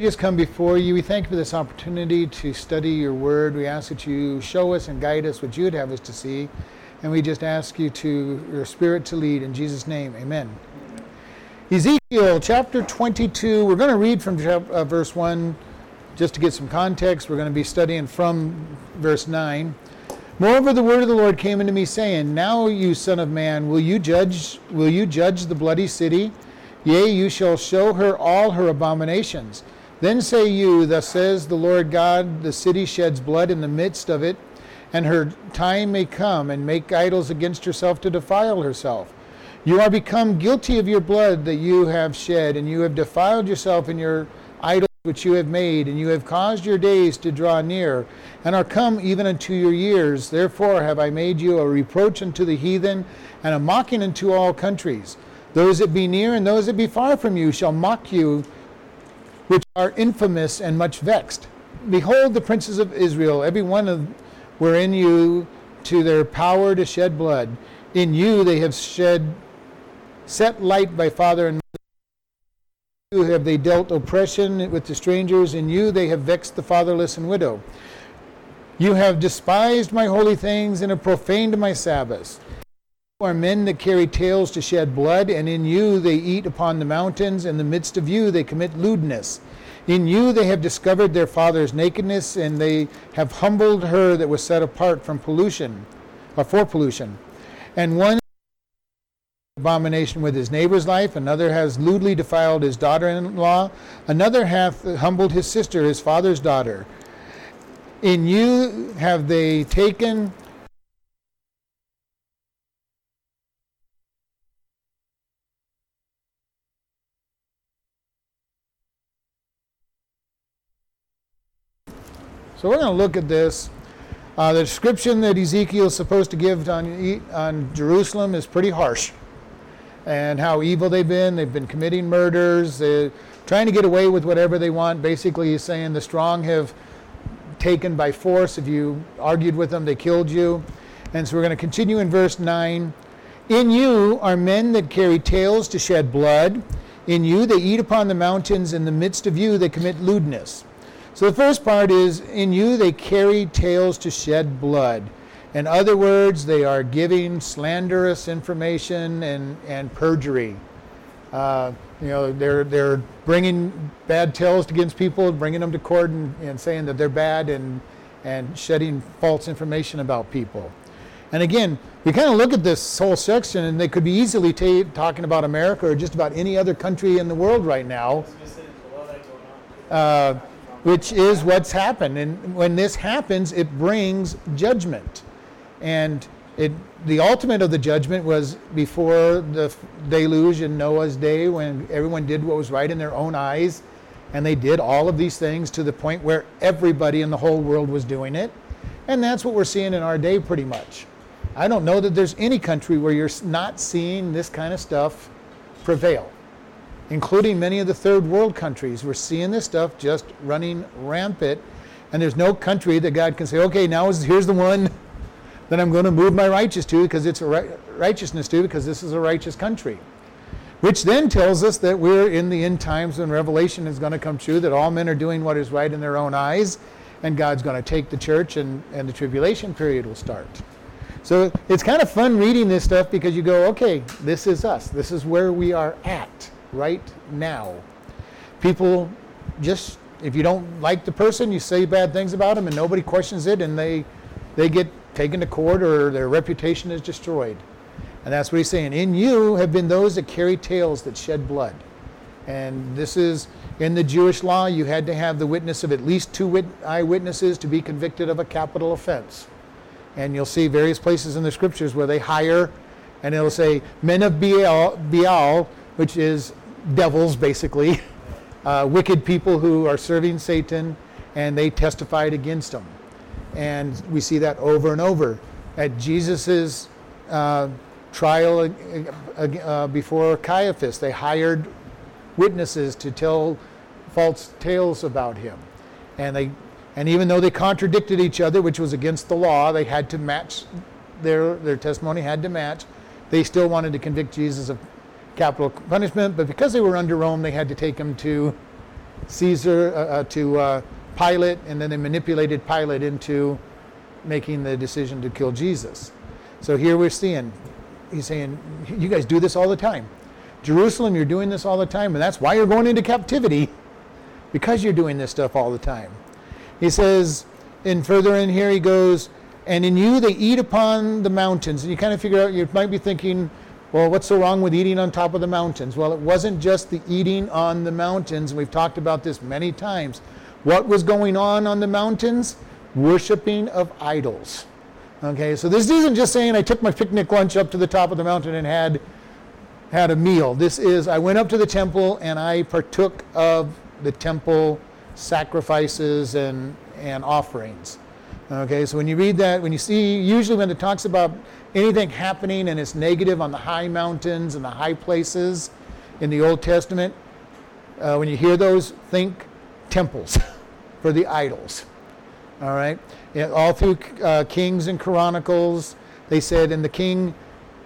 We just come before you. We thank you for this opportunity to study your word. We ask that you show us and guide us what you would have us to see. And we just ask you to, your spirit to lead. In Jesus' name, amen. Ezekiel chapter 22. We're going to read from uh, verse 1 just to get some context. We're going to be studying from verse 9. Moreover, the word of the Lord came unto me, saying, Now, you son of man, will you judge? Will you judge the bloody city? Yea, you shall show her all her abominations. Then say you, Thus says the Lord God, the city sheds blood in the midst of it, and her time may come, and make idols against herself to defile herself. You are become guilty of your blood that you have shed, and you have defiled yourself in your idols which you have made, and you have caused your days to draw near, and are come even unto your years. Therefore have I made you a reproach unto the heathen, and a mocking unto all countries. Those that be near and those that be far from you shall mock you, which are infamous and much vexed. Behold the princes of Israel, every one of were in you to their power to shed blood. In you they have shed set light by father and mother. you have they dealt oppression with the strangers, in you they have vexed the fatherless and widow. You have despised my holy things and have profaned my Sabbaths. Are men that carry tales to shed blood, and in you they eat upon the mountains, in the midst of you they commit lewdness. In you they have discovered their father's nakedness, and they have humbled her that was set apart from pollution, or for pollution. And one abomination with his neighbor's life, another has lewdly defiled his daughter in law, another hath humbled his sister, his father's daughter. In you have they taken So we're going to look at this. Uh, the description that Ezekiel is supposed to give on, on Jerusalem is pretty harsh and how evil they've been. They've been committing murders, they're trying to get away with whatever they want. Basically, he's saying the strong have taken by force. If you argued with them, they killed you. And so we're going to continue in verse 9. In you are men that carry tales to shed blood. In you they eat upon the mountains. In the midst of you they commit lewdness. So the first part is in you they carry tales to shed blood. In other words, they are giving slanderous information and, and perjury. Uh, you know, they're, they're bringing bad tales against people, bringing them to court and, and saying that they're bad and, and shedding false information about people. And again, we kind of look at this whole section, and they could be easily t- talking about America or just about any other country in the world right now, uh, which is what's happened. And when this happens, it brings judgment. And it, the ultimate of the judgment was before the deluge in Noah's day when everyone did what was right in their own eyes. And they did all of these things to the point where everybody in the whole world was doing it. And that's what we're seeing in our day pretty much. I don't know that there's any country where you're not seeing this kind of stuff prevail, including many of the third world countries. We're seeing this stuff just running rampant. And there's no country that God can say, okay, now here's the one that I'm going to move my righteous to because it's a right, righteousness to because this is a righteous country. Which then tells us that we're in the end times when Revelation is going to come true, that all men are doing what is right in their own eyes, and God's going to take the church and, and the tribulation period will start. So it's kind of fun reading this stuff because you go, okay, this is us. This is where we are at right now. People just, if you don't like the person, you say bad things about them and nobody questions it and they, they get taken to court or their reputation is destroyed. And that's what he's saying. In you have been those that carry tales that shed blood. And this is in the Jewish law, you had to have the witness of at least two wit- eyewitnesses to be convicted of a capital offense. And you'll see various places in the scriptures where they hire, and it'll say men of Baal, Baal which is devils basically, uh, wicked people who are serving Satan, and they testified against him. And we see that over and over. At Jesus' uh, trial uh, before Caiaphas, they hired witnesses to tell false tales about him. And, they, and even though they contradicted each other, which was against the law, they had to match, their, their testimony had to match. They still wanted to convict Jesus of capital punishment, but because they were under Rome, they had to take him to Caesar, uh, uh, to uh, Pilate, and then they manipulated Pilate into making the decision to kill Jesus. So here we're seeing, he's saying, you guys do this all the time. Jerusalem, you're doing this all the time, and that's why you're going into captivity, because you're doing this stuff all the time. He says, and further in here, he goes, and in you they eat upon the mountains. And you kind of figure out, you might be thinking, well, what's so wrong with eating on top of the mountains? Well, it wasn't just the eating on the mountains, we've talked about this many times. What was going on on the mountains? Worshipping of idols. Okay, so this isn't just saying I took my picnic lunch up to the top of the mountain and had had a meal. This is I went up to the temple and I partook of the temple sacrifices and and offerings. Okay, so when you read that, when you see, usually when it talks about anything happening and it's negative on the high mountains and the high places in the Old Testament, uh, when you hear those, think temples for the idols. All right, all through uh, Kings and Chronicles, they said, and the king,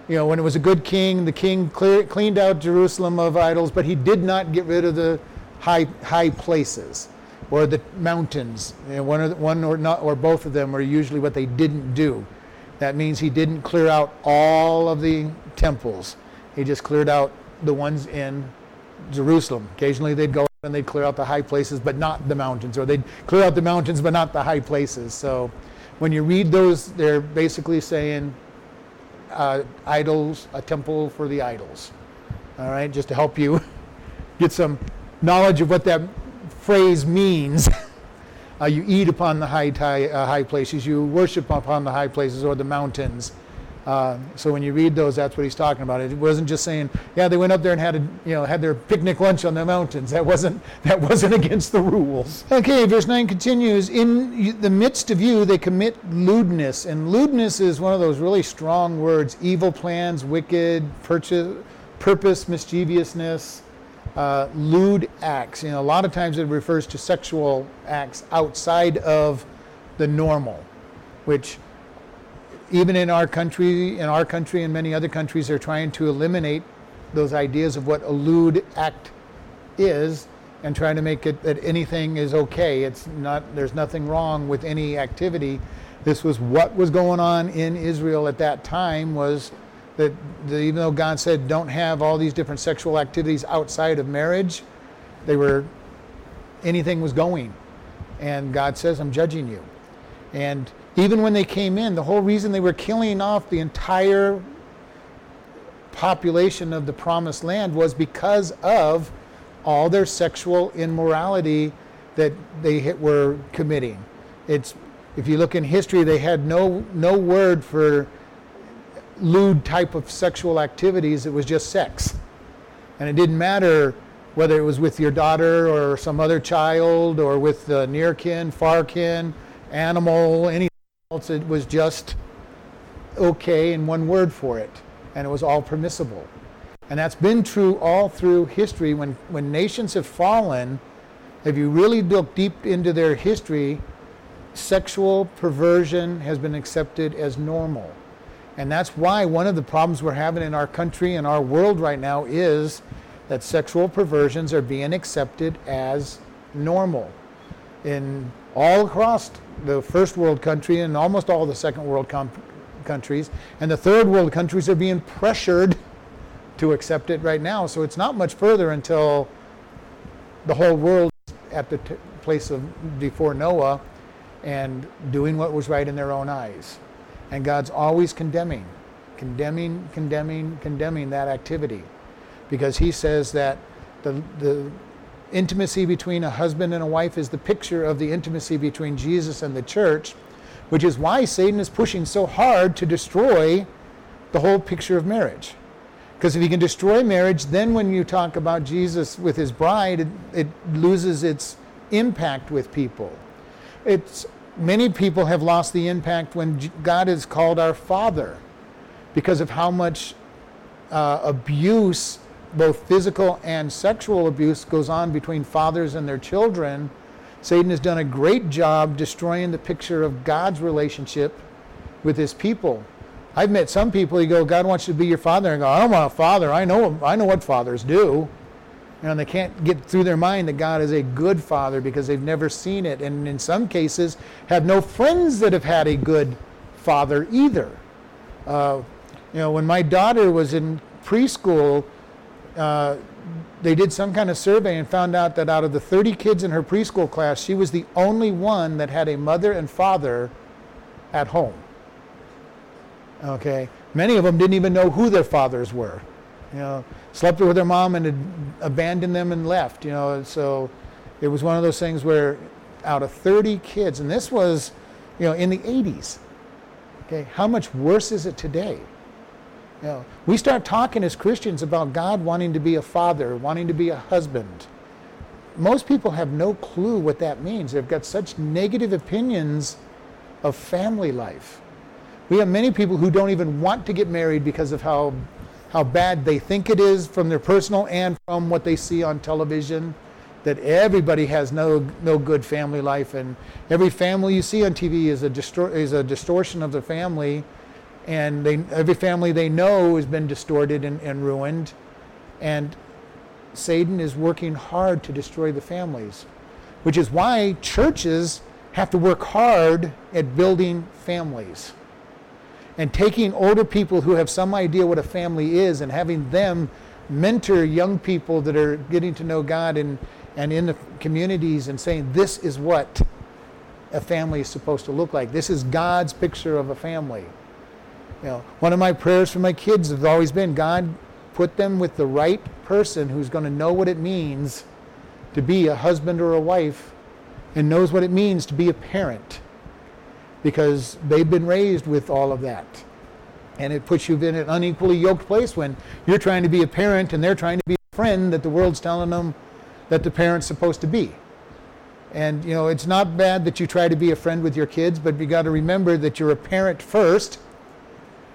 you know, when it was a good king, the king clear, cleaned out Jerusalem of idols, but he did not get rid of the high high places or the mountains. And one, or, one or not or both of them are usually what they didn't do. That means he didn't clear out all of the temples. He just cleared out the ones in Jerusalem. Occasionally they'd go and they'd clear out the high places, but not the mountains, or they'd clear out the mountains, but not the high places. So when you read those, they're basically saying uh, idols, a temple for the idols. All right, just to help you get some knowledge of what that phrase means. uh, you eat upon the high, high, uh, high, places, you worship upon the high places or the mountains. Uh, so when you read those, that's what he's talking about. It wasn't just saying, yeah, they went up there and had a, you know had their picnic lunch on the mountains. That wasn't that wasn't against the rules. Okay, verse nine continues. In the midst of you, they commit lewdness, and lewdness is one of those really strong words: evil plans, wicked, purchase, purpose, mischievousness uh, lewd acts. You know, a lot of times it refers to sexual acts outside of the normal, which even in our country, in our country and many other countries, they're trying to eliminate those ideas of what a lewd act is and trying to make it that anything is okay. It's not. There's nothing wrong with any activity. This was what was going on in Israel at that time was that, that even though God said don't have all these different sexual activities outside of marriage, they were anything was going. And God says, I'm judging you. And even when they came in, the whole reason they were killing off the entire population of the promised land was because of all their sexual immorality that they were committing. It's if you look in history, they had no no word for lewd type of sexual activities, it was just sex. And it didn't matter whether it was with your daughter or some other child or with the near kin, far kin, animal, anything else. It was just okay in one word for it. And it was all permissible. And that's been true all through history. When, when nations have fallen, if you really look deep into their history, sexual perversion has been accepted as normal. And that's why one of the problems we're having in our country and our world right now is that sexual perversions are being accepted as normal. In all across the first world country and almost all the second world com- countries, and the third world countries are being pressured to accept it right now. So it's not much further until the whole world at the t- place of before Noah and doing what was right in their own eyes. And God's always condemning, condemning, condemning, condemning that activity. Because He says that the, the intimacy between a husband and a wife is the picture of the intimacy between Jesus and the church, which is why Satan is pushing so hard to destroy the whole picture of marriage. Because if he can destroy marriage, then when you talk about Jesus with his bride, it, it loses its impact with people. It's many people have lost the impact when God is called our Father because of how much uh, abuse, both physical and sexual abuse, goes on between fathers and their children. Satan has done a great job destroying the picture of God's relationship with his people. I've met some people, you go, God wants you to be your father. And I go, I don't want a father. I know, I know what fathers do. You know, they can't get through their mind that God is a good father because they've never seen it, and in some cases have no friends that have had a good father either. Uh, you know, when my daughter was in preschool, uh, they did some kind of survey and found out that out of the 30 kids in her preschool class, she was the only one that had a mother and father at home. Okay, many of them didn't even know who their fathers were. You know, slept with their mom and had abandoned them and left. You know, so it was one of those things where out of 30 kids, and this was, you know, in the 80s. Okay, how much worse is it today? You know, we start talking as Christians about God wanting to be a father, wanting to be a husband. Most people have no clue what that means. They've got such negative opinions of family life. We have many people who don't even want to get married because of how how bad they think it is from their personal and from what they see on television that everybody has no no good family life. And every family you see on TV is a distor- is a distortion of the family. And they every family they know has been distorted and, and ruined. And Satan is working hard to destroy the families which is why churches have to work hard at building families and taking older people who have some idea what a family is and having them mentor young people that are getting to know God and, and in the communities and saying, this is what a family is supposed to look like. This is God's picture of a family. You know, one of my prayers for my kids has always been, God, put them with the right person who's going to know what it means to be a husband or a wife and knows what it means to be a parent because they've been raised with all of that. And it puts you in an unequally yoked place when you're trying to be a parent and they're trying to be a friend that the world's telling them that the parent's supposed to be. And you know, it's not bad that you try to be a friend with your kids, but you got to remember that you're a parent first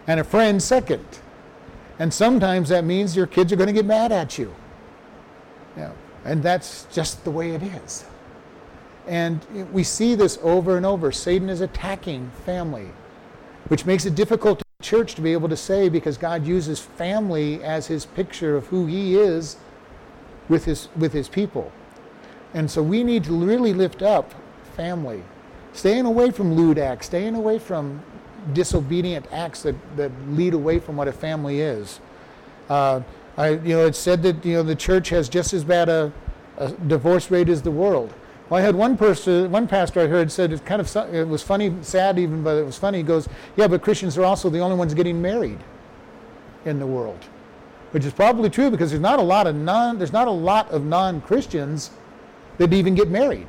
and a friend second. And sometimes that means your kids are going to get mad at you. Yeah. And that's just the way it is. And we see this over and over. Satan is attacking family, which makes it difficult to the church to be able to say because God uses family as his picture of who he is with his, with his people. And so we need to really lift up family, staying away from lewd acts, staying away from disobedient acts that, that lead away from what a family is. Uh, I, you know, it's said that you know the church has just as bad a, a divorce rate as the world. Well, I had one person, one pastor I heard said it kind of it was funny, sad even, but it was funny. He goes, "Yeah, but Christians are also the only ones getting married in the world," which is probably true because there's not a lot of non there's not a lot of non-Christians that even get married.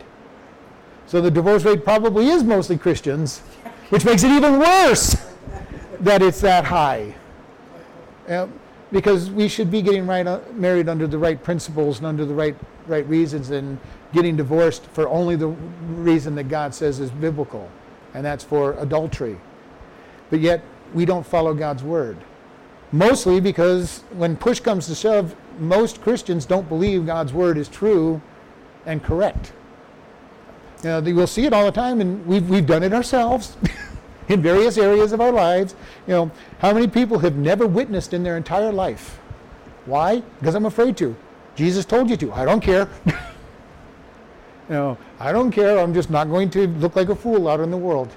So the divorce rate probably is mostly Christians, which makes it even worse that it's that high. Uh, because we should be getting right, uh, married under the right principles and under the right right reasons and getting divorced for only the reason that God says is biblical, and that's for adultery. But yet, we don't follow God's word. Mostly because when push comes to shove, most Christians don't believe God's word is true and correct. You know, we'll see it all the time, and we've, we've done it ourselves in various areas of our lives. You know, how many people have never witnessed in their entire life? Why? Because I'm afraid to. Jesus told you to. I don't care. You know, I don't care. I'm just not going to look like a fool out in the world.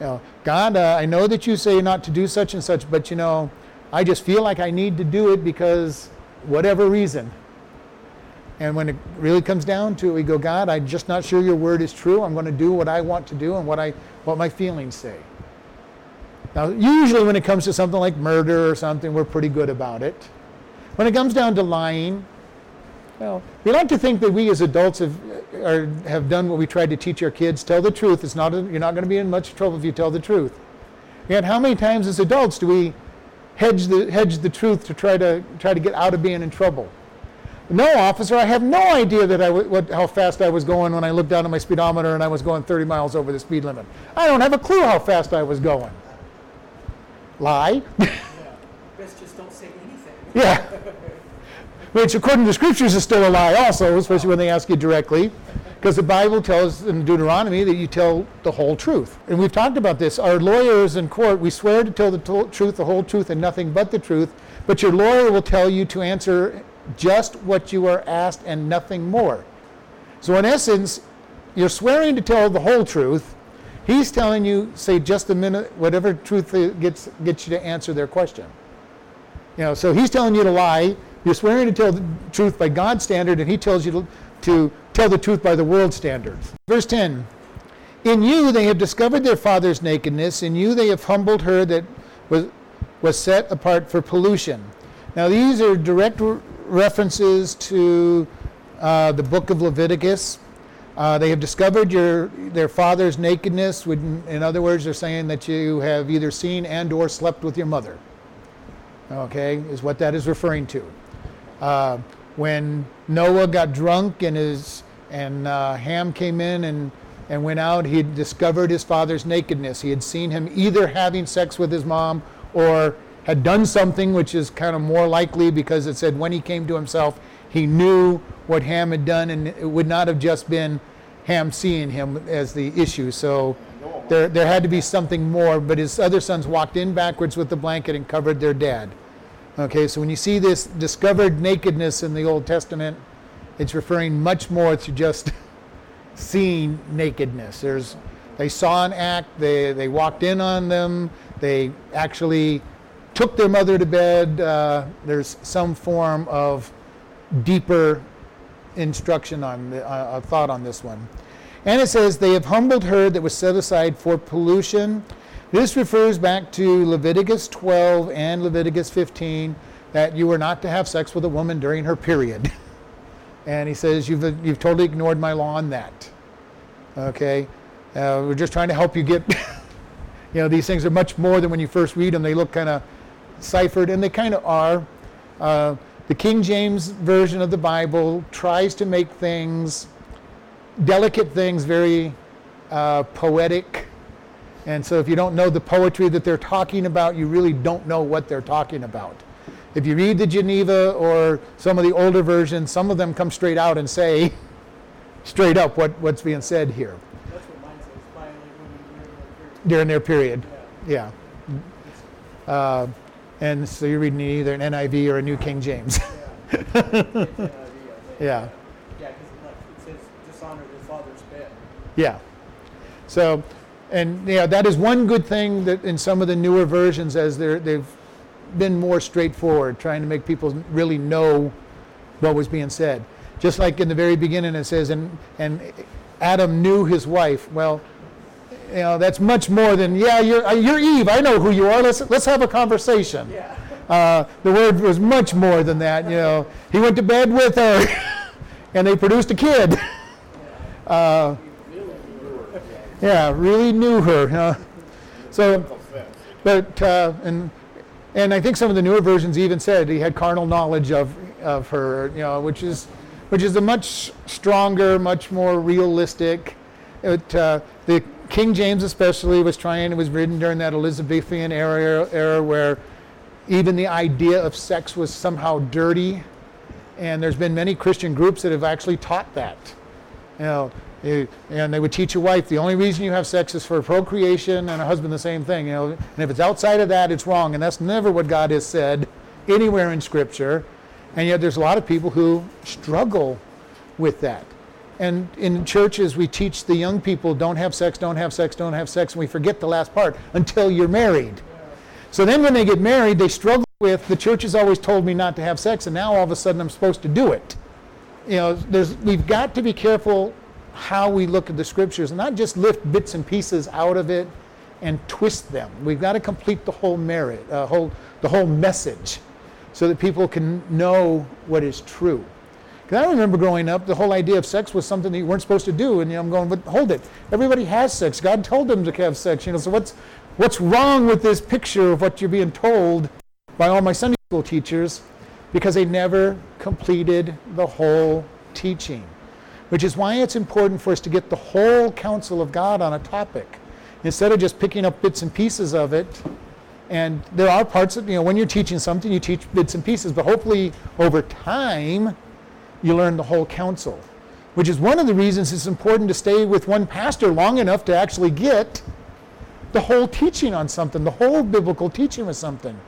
You know, God, uh, I know that you say not to do such and such, but you know, I just feel like I need to do it because whatever reason. And when it really comes down to it, we go, God, I'm just not sure your word is true. I'm going to do what I want to do and what I what my feelings say. Now, usually when it comes to something like murder or something, we're pretty good about it. When it comes down to lying, well, we like to think that we as adults have, are, have done what we tried to teach our kids. Tell the truth. It's not a, you're not going to be in much trouble if you tell the truth. Yet, how many times as adults do we hedge the, hedge the truth to try to, try to get out of being in trouble? No, officer, I have no idea that I w- what, how fast I was going when I looked down at my speedometer and I was going 30 miles over the speed limit. I don't have a clue how fast I was going. Lie. yeah. Best just don't say anything. yeah which according to the scriptures is still a lie also, especially when they ask you directly. Because the Bible tells in Deuteronomy that you tell the whole truth. And we've talked about this. Our lawyers in court, we swear to tell the truth, the whole truth, and nothing but the truth. But your lawyer will tell you to answer just what you are asked and nothing more. So, in essence, you're swearing to tell the whole truth. He's telling you, say just a minute, whatever truth gets, gets you to answer their question. You know, so he's telling you to lie. You're swearing to tell the truth by God's standard, and he tells you to, to tell the truth by the world's standards. Verse 10 In you they have discovered their father's nakedness, in you they have humbled her that was, was set apart for pollution. Now, these are direct references to uh, the book of Leviticus. Uh, they have discovered your their father's nakedness. In other words, they're saying that you have either seen and or slept with your mother. Okay, is what that is referring to. Uh, when Noah got drunk and his and uh, Ham came in and and went out, he discovered his father's nakedness. He had seen him either having sex with his mom or had done something, which is kind of more likely because it said when he came to himself, he knew what Ham had done, and it would not have just been Ham seeing him as the issue. So there, there had to be something more. But his other sons walked in backwards with the blanket and covered their dad. Okay, so when you see this discovered nakedness in the Old Testament, it's referring much more to just seeing nakedness. There's, they saw an act, they, they walked in on them, they actually took their mother to bed. Uh, there's some form of deeper instruction on the, uh, thought on this one. And it says, They have humbled her that was set aside for pollution. This refers back to Leviticus 12 and Leviticus 15 that you were not to have sex with a woman during her period. and he says, You've, you've totally ignored my law on that. Okay? Uh, we're just trying to help you get, you know, these things are much more than when you first read them. They look kind of ciphered, and they kind of are. Uh, the King James Version of the Bible tries to make things, delicate things, very uh, poetic. And so if you don't know the poetry that they're talking about, you really don't know what they're talking about. If you read the Geneva or some of the older versions, some of them come straight out and say straight up what, what's being said here. That's what mine says, violating during their period. Yeah. yeah. Uh, and so you're reading either an NIV or a New King James. yeah. yeah. Yeah, because it says dishonor the father's bed. Yeah. So, and yeah, that is one good thing that in some of the newer versions, as they're, they've been more straightforward, trying to make people really know what was being said. Just like in the very beginning, it says, and, and Adam knew his wife. Well, you know, that's much more than, yeah, you're, uh, you're Eve. I know who you are. Let's, let's have a conversation. Yeah. Uh, the word was much more than that. You know, he went to bed with her, and they produced a kid. Uh, yeah, really knew her. Huh? So, but uh, and and I think some of the newer versions even said he had carnal knowledge of of her. You know, which is which is a much stronger, much more realistic. It, uh, the King James especially was trying, it was written during that Elizabethan era, era where even the idea of sex was somehow dirty. And there's been many Christian groups that have actually taught that. You know, and they would teach a wife the only reason you have sex is for procreation, and a husband the same thing. You know, and if it's outside of that, it's wrong, and that's never what God has said anywhere in Scripture. And yet, there's a lot of people who struggle with that. And in churches, we teach the young people don't have sex, don't have sex, don't have sex, and we forget the last part until you're married. So then when they get married, they struggle with the church has always told me not to have sex, and now all of a sudden I'm supposed to do it. You know, we've got to be careful how we look at the scriptures and not just lift bits and pieces out of it and twist them. We've got to complete the whole merit, uh, whole, the whole message so that people can know what is true. Because I remember growing up, the whole idea of sex was something that you weren't supposed to do. And you know, I'm going, but hold it. Everybody has sex. God told them to have sex. You know, so what's, what's wrong with this picture of what you're being told by all my Sunday school teachers? Because they never completed the whole teaching. Which is why it's important for us to get the whole counsel of God on a topic. Instead of just picking up bits and pieces of it and there are parts of, you know, when you're teaching something, you teach bits and pieces, but hopefully over time, you learn the whole counsel, which is one of the reasons it's important to stay with one pastor long enough to actually get the whole teaching on something, the whole biblical teaching of something.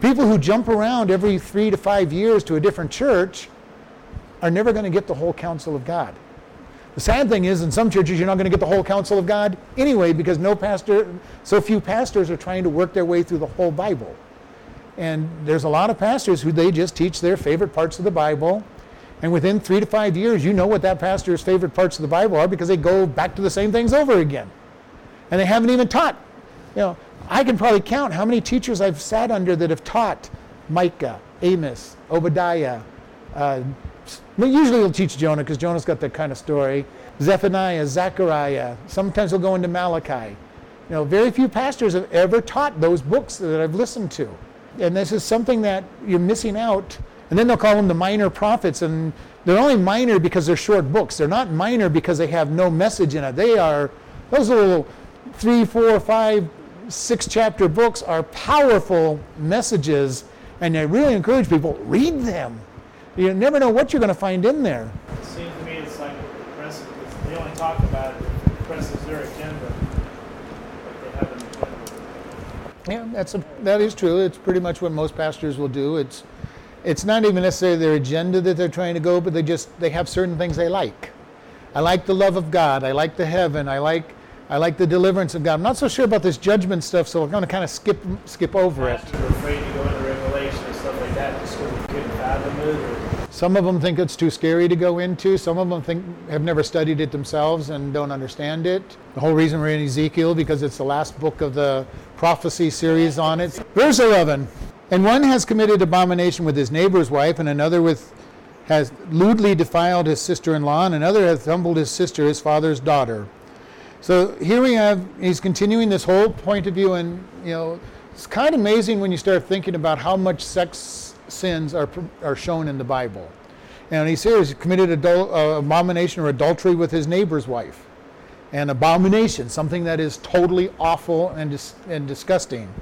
People who jump around every three to five years to a different church are never going to get the whole counsel of God. The sad thing is, in some churches, you're not going to get the whole counsel of God anyway because no pastor, so few pastors are trying to work their way through the whole Bible. And there's a lot of pastors who they just teach their favorite parts of the Bible. And within three to five years, you know what that pastor's favorite parts of the Bible are because they go back to the same things over again. And they haven't even taught. You know, I can probably count how many teachers I've sat under that have taught Micah, Amos, Obadiah. Uh, usually they'll teach Jonah because Jonah's got that kind of story. Zephaniah, Zechariah. Sometimes they'll go into Malachi. You know, very few pastors have ever taught those books that I've listened to and this is something that you're missing out. And then they'll call them the minor prophets, and they're only minor because they're short books. They're not minor because they have no message in it. They are those little three, four, five, six chapter books are powerful messages, and I really encourage people read them. You never know what you're going to find in there. It seems to me it's like the press, they only talk about it, the press is their agenda. Yeah, that's a, that is true. It's pretty much what most pastors will do. It's it's not even necessarily their agenda that they're trying to go, but they just they have certain things they like. I like the love of God. I like the heaven. I like I like the deliverance of God. I'm not so sure about this judgment stuff, so I'm going to kind of skip skip over it. Pastors are afraid to go into Revelation and stuff like that, just because they couldn't fathom it. Or some of them think it's too scary to go into. Some of them think have never studied it themselves and don't understand it. The whole reason we're in Ezekiel because it's the last book of the prophecy series on it. Verse 11. And one has committed abomination with his neighbor's wife, and another with has lewdly defiled his sister-in-law, and another hath humbled his sister, his father's daughter. So here we have he's continuing this whole point of view, and you know it's kind of amazing when you start thinking about how much sex sins are, are shown in the Bible. And he says he committed adul- uh, abomination or adultery with his neighbor's wife. An abomination, something that is totally awful and, dis- and disgusting.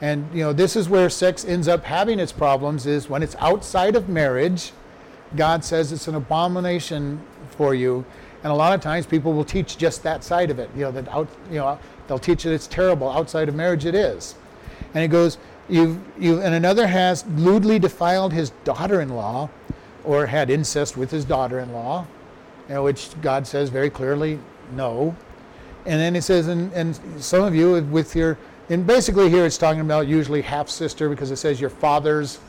And you know, this is where sex ends up having its problems is when it's outside of marriage, God says it's an abomination for you. And a lot of times people will teach just that side of it. You know, that out, you know, they'll teach that it's terrible. Outside of marriage it is. And he goes, You've, you and another has lewdly defiled his daughter-in-law, or had incest with his daughter-in-law, you know, which God says very clearly no. And then it says, and, and some of you with your, and basically here it's talking about usually half sister because it says your father's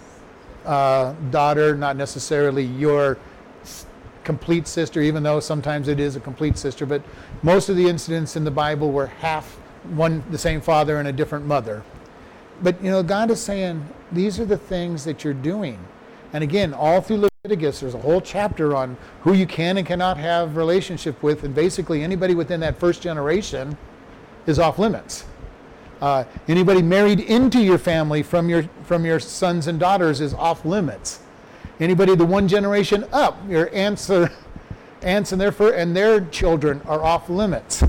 uh, daughter, not necessarily your complete sister, even though sometimes it is a complete sister. But most of the incidents in the Bible were half one, the same father and a different mother. But you know, God is saying these are the things that you're doing. And again, all through Leviticus, there's a whole chapter on who you can and cannot have relationship with, and basically anybody within that first generation is off limits. Uh, anybody married into your family from your from your sons and daughters is off limits. Anybody the one generation up, your aunts, aunts and their and their children are off limits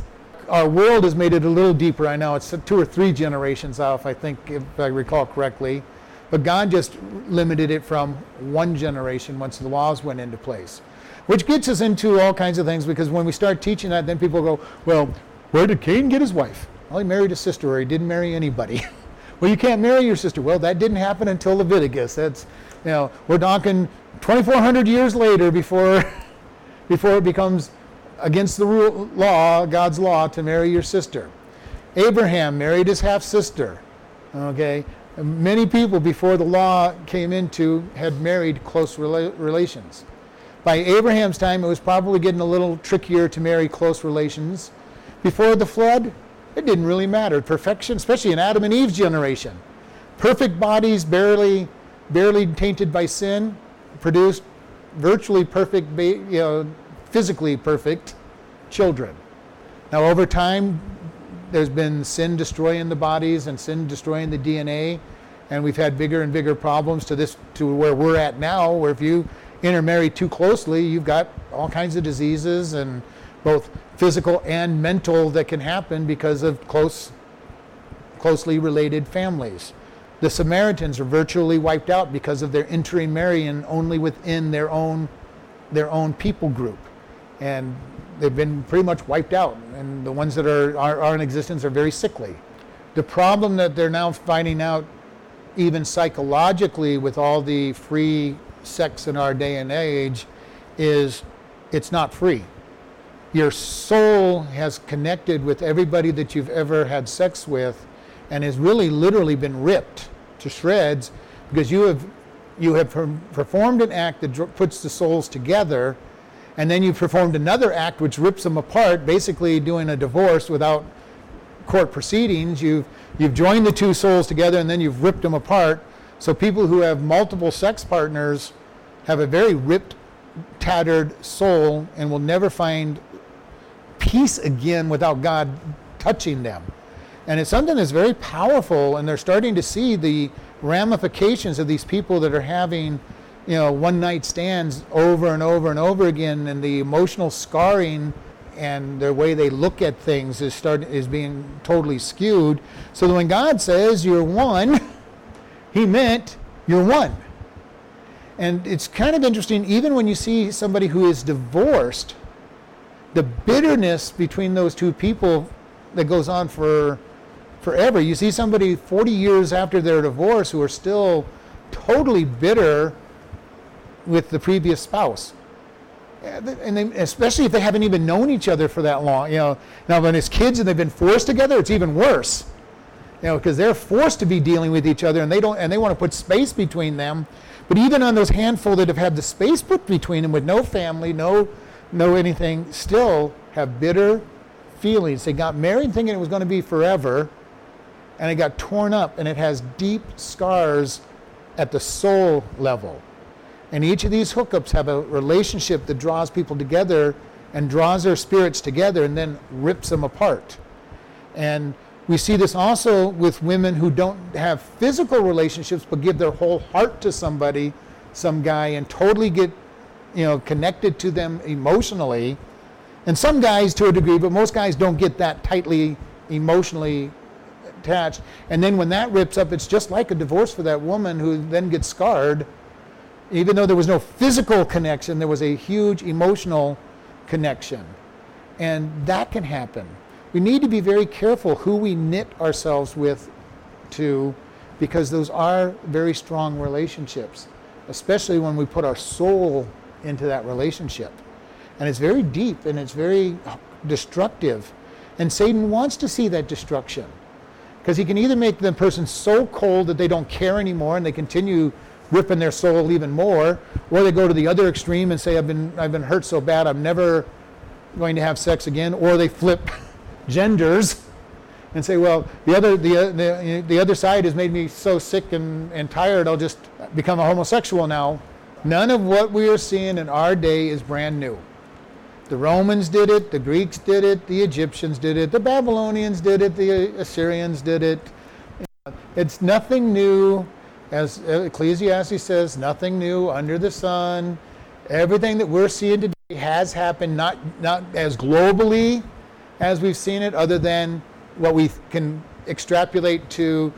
our world has made it a little deeper. I know it's two or three generations off, I think, if I recall correctly. But God just limited it from one generation once the laws went into place. Which gets us into all kinds of things because when we start teaching that, then people go, well, where did Cain get his wife? Well, he married a sister or he didn't marry anybody. well, you can't marry your sister. Well, that didn't happen until Leviticus. That's, you know, we're talking 2,400 years later before, before it becomes against the rule, law, God's law, to marry your sister. Abraham married his half sister. Okay, many people before the law came into had married close rela- relations. By Abraham's time, it was probably getting a little trickier to marry close relations. Before the flood, it didn't really matter. Perfection, especially in Adam and Eve's generation, perfect bodies, barely, barely tainted by sin, produced virtually perfect, you know, physically perfect children. Now, over time, there's been sin destroying the bodies and sin destroying the DNA, and we've had bigger and bigger problems to this to where we're at now, where if you intermarry too closely, you've got all kinds of diseases and both physical and mental that can happen because of close closely related families. The Samaritans are virtually wiped out because of their intermarrying only within their own their own people group and they've been pretty much wiped out. And the ones that are, are, are in existence are very sickly. The problem that they're now finding out even psychologically, with all the free sex in our day and age, is it's not free. Your soul has connected with everybody that you've ever had sex with and has really literally been ripped to shreds because you have you have per- performed an act that puts the souls together and then you've performed another act which rips them apart basically doing a divorce without court proceedings you've you've joined the two souls together and then you've ripped them apart so people who have multiple sex partners have a very ripped tattered soul and will never find peace again without God touching them. And it's something that's very powerful, and they're starting to see the ramifications of these people that are having, you know, one night stands over and over and over again, and the emotional scarring and the way they look at things is starting is being totally skewed. So when God says you're one, He meant you're one. And it's kind of interesting, even when you see somebody who is divorced, the bitterness between those two people that goes on for forever. You see somebody 40 years after their divorce who are still totally bitter with the previous spouse. And they, especially if they haven't even known each other for that long. You know, now when it's kids and they've been forced together, it's even worse. You know, because they're forced to be dealing with each other and they don't and they want to put space between them. But even on those handful that have had the space put between them with no family, no no anything, still have bitter feelings. They got married thinking it was going to be forever, and it got torn up, and it has deep scars at the soul level. And each of these hookups have a relationship that draws people together and draws their spirits together and then rips them apart. And we see this also with women who don't have physical relationships but give their whole heart to somebody, some guy, and totally get you know, connected to them emotionally. And some guys to a degree, but most guys don't get that tightly emotionally attached. And then when that rips up, it's just like a divorce for that woman who then gets scarred. Even though there was no physical connection, there was a huge emotional connection. And that can happen. We need to be very careful who we knit ourselves with to because those are very strong relationships, especially when we put our soul into that relationship. And it's very deep and it's very destructive. And Satan wants to see that destruction because he can either make the person so cold that they don't care anymore and they continue ripping their soul even more, or they go to the other extreme and say, I've been, I've been hurt so bad, I'm never going to have sex again, or they flip genders and say, well, the other, the, the, the other side has made me so sick and, and tired, I'll just become a homosexual now. None of what we are seeing in our day is brand new. The Romans did it, the Greeks did it, the Egyptians did it, the Babylonians did it, the Assyrians did it. It's nothing new. As Ecclesiastes says, nothing new under the sun. Everything that we're seeing today has happened, not, not as globally as we've seen it, other than what we can extrapolate to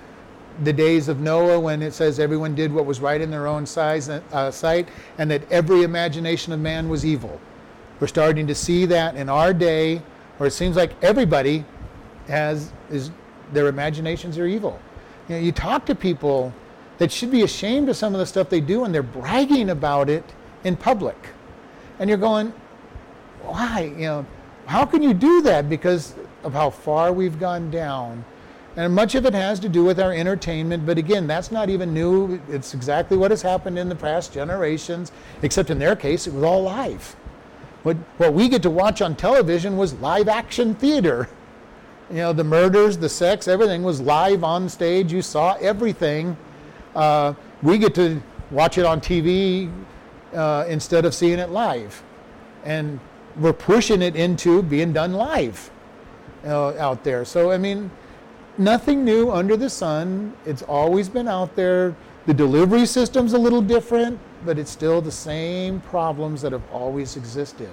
the days of Noah when it says everyone did what was right in their own size, uh, sight and that every imagination of man was evil. We're starting to see that in our day where it seems like everybody has is their imaginations are evil. You know, you talk to people that should be ashamed of some of the stuff they do and they're bragging about it in public. And you're going, why? You know, how can you do that because of how far we've gone down? And much of it has to do with our entertainment, but again, that's not even new. It's exactly what has happened in the past generations, except in their case, it was all live. What, what we get to watch on television was live action theater. You know, the murders, the sex, everything was live on stage. You saw everything. Uh, we get to watch it on TV uh, instead of seeing it live. And we're pushing it into being done live uh, out there. So, I mean, nothing new under the sun. It's always been out there. The delivery system's a little different, but it's still the same problems that have always existed.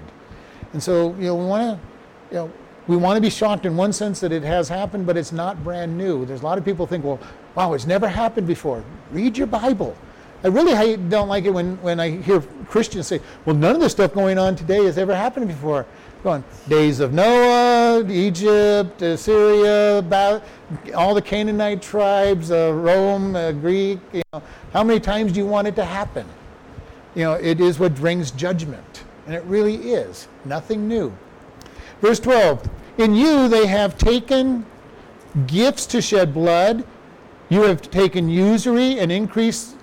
And so, you know, we want to, you know, we want to be shocked in one sense that it has happened, but it's not brand new. There's a lot of people think, well, wow, it's never happened before. Read your Bible. I really don't like it when, when I hear Christians say, well, none of the stuff going on today has ever happened before. Going, days of Noah, Egypt, about all the Canaanite tribes, uh, Rome, uh, Greek. You know, how many times do you want it to happen? You know, it is what brings judgment, and it really is nothing new. Verse 12: In you they have taken gifts to shed blood. You have taken usury and increase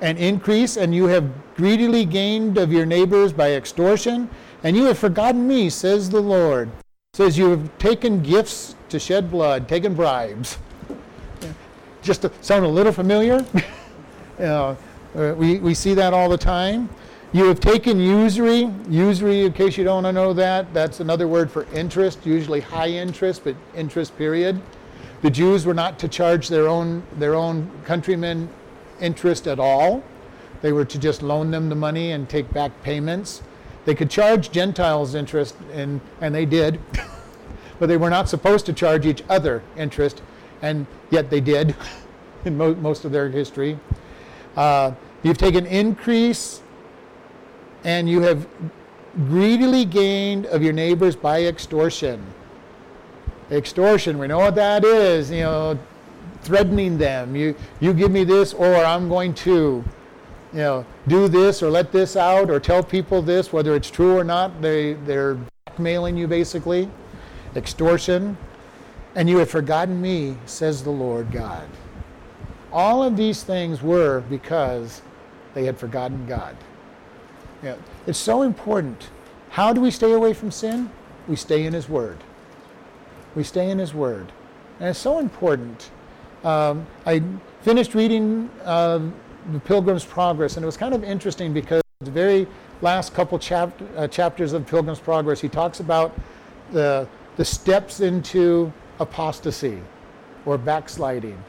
and increase, and you have greedily gained of your neighbors by extortion, and you have forgotten me, says the Lord. Says you have taken gifts to shed blood, taken bribes. Just to sound a little familiar. uh, we, we see that all the time. You have taken usury. Usury, in case you don't know that, that's another word for interest, usually high interest, but interest period. The Jews were not to charge their own, their own countrymen interest at all. They were to just loan them the money and take back payments. They could charge Gentiles interest, and, and they did, but they were not supposed to charge each other interest, and yet they did in mo- most of their history. Uh, you've taken increase, and you have greedily gained of your neighbors by extortion. Extortion, we know what that is, you know, threatening them. You, you give me this, or I'm going to you know, do this or let this out or tell people this, whether it's true or not. They, they're blackmailing you basically, extortion. And you have forgotten me, says the Lord God. All of these things were because they had forgotten God. Yeah. It's so important. How do we stay away from sin? We stay in His Word. We stay in His Word. And it's so important. Um, I finished reading uh, the Pilgrim's Progress, and it was kind of interesting because the very last couple chap- uh, chapters of Pilgrim's Progress, he talks about the, the steps into apostasy or backsliding.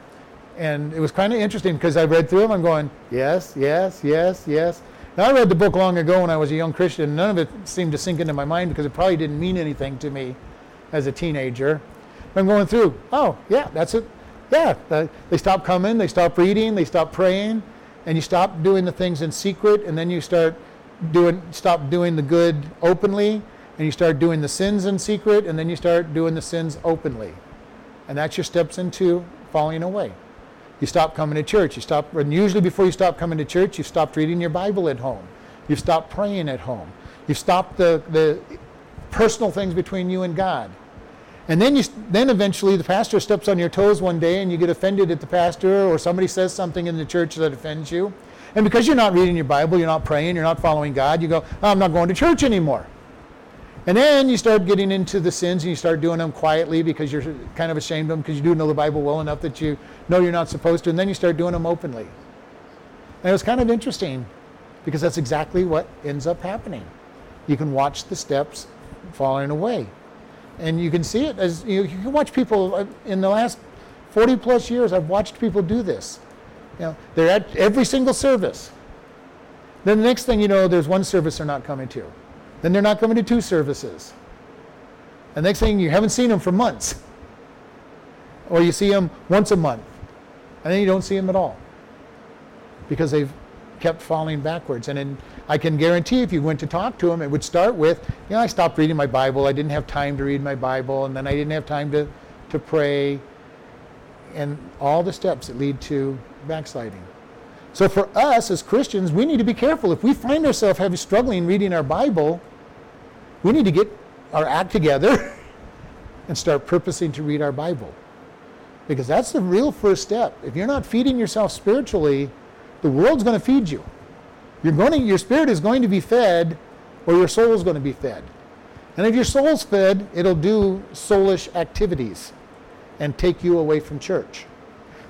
And it was kind of interesting because I read through them, I'm going, yes, yes, yes, yes. Now, I read the book long ago when I was a young Christian. None of it seemed to sink into my mind because it probably didn't mean anything to me as a teenager. I'm going through, oh, yeah, that's it. Yeah, they stop coming, they stop reading, they stop praying and you stop doing the things in secret and then you start doing stop doing the good openly and you start doing the sins in secret and then you start doing the sins openly and that's your steps into falling away you stop coming to church you stop and usually before you stop coming to church you've stopped reading your bible at home you've stopped praying at home you've stopped the, the personal things between you and god and then you then eventually the pastor steps on your toes one day and you get offended at the pastor or somebody says something in the church that offends you. And because you're not reading your Bible, you're not praying, you're not following God, you go, I'm not going to church anymore. And then you start getting into the sins and you start doing them quietly because you're kind of ashamed of them because you do know the Bible well enough that you know you're not supposed to. And then you start doing them openly. And it was kind of interesting because that's exactly what ends up happening. You can watch the steps falling away. And you can see it as you, you can watch people uh, in the last 40 plus years i've watched people do this. You know they're at every single service. Then the next thing you know there's one service they're not coming to. Then they're not coming to two services. And next thing you haven't seen them for months. Or you see them once a month. And then you don't see them at all. Because they've kept falling backwards and in I can guarantee if you went to talk to him, it would start with, you know, I stopped reading my Bible. I didn't have time to read my Bible, and then I didn't have time to, to pray, and all the steps that lead to backsliding. So for us as Christians, we need to be careful. If we find ourselves having struggling reading our Bible, we need to get our act together and start purposing to read our Bible. Because that's the real first step. If you're not feeding yourself spiritually, the world's going to feed you. You're going to, your spirit is going to be fed, or your soul is going to be fed. And if your soul's fed, it'll do soulish activities and take you away from church.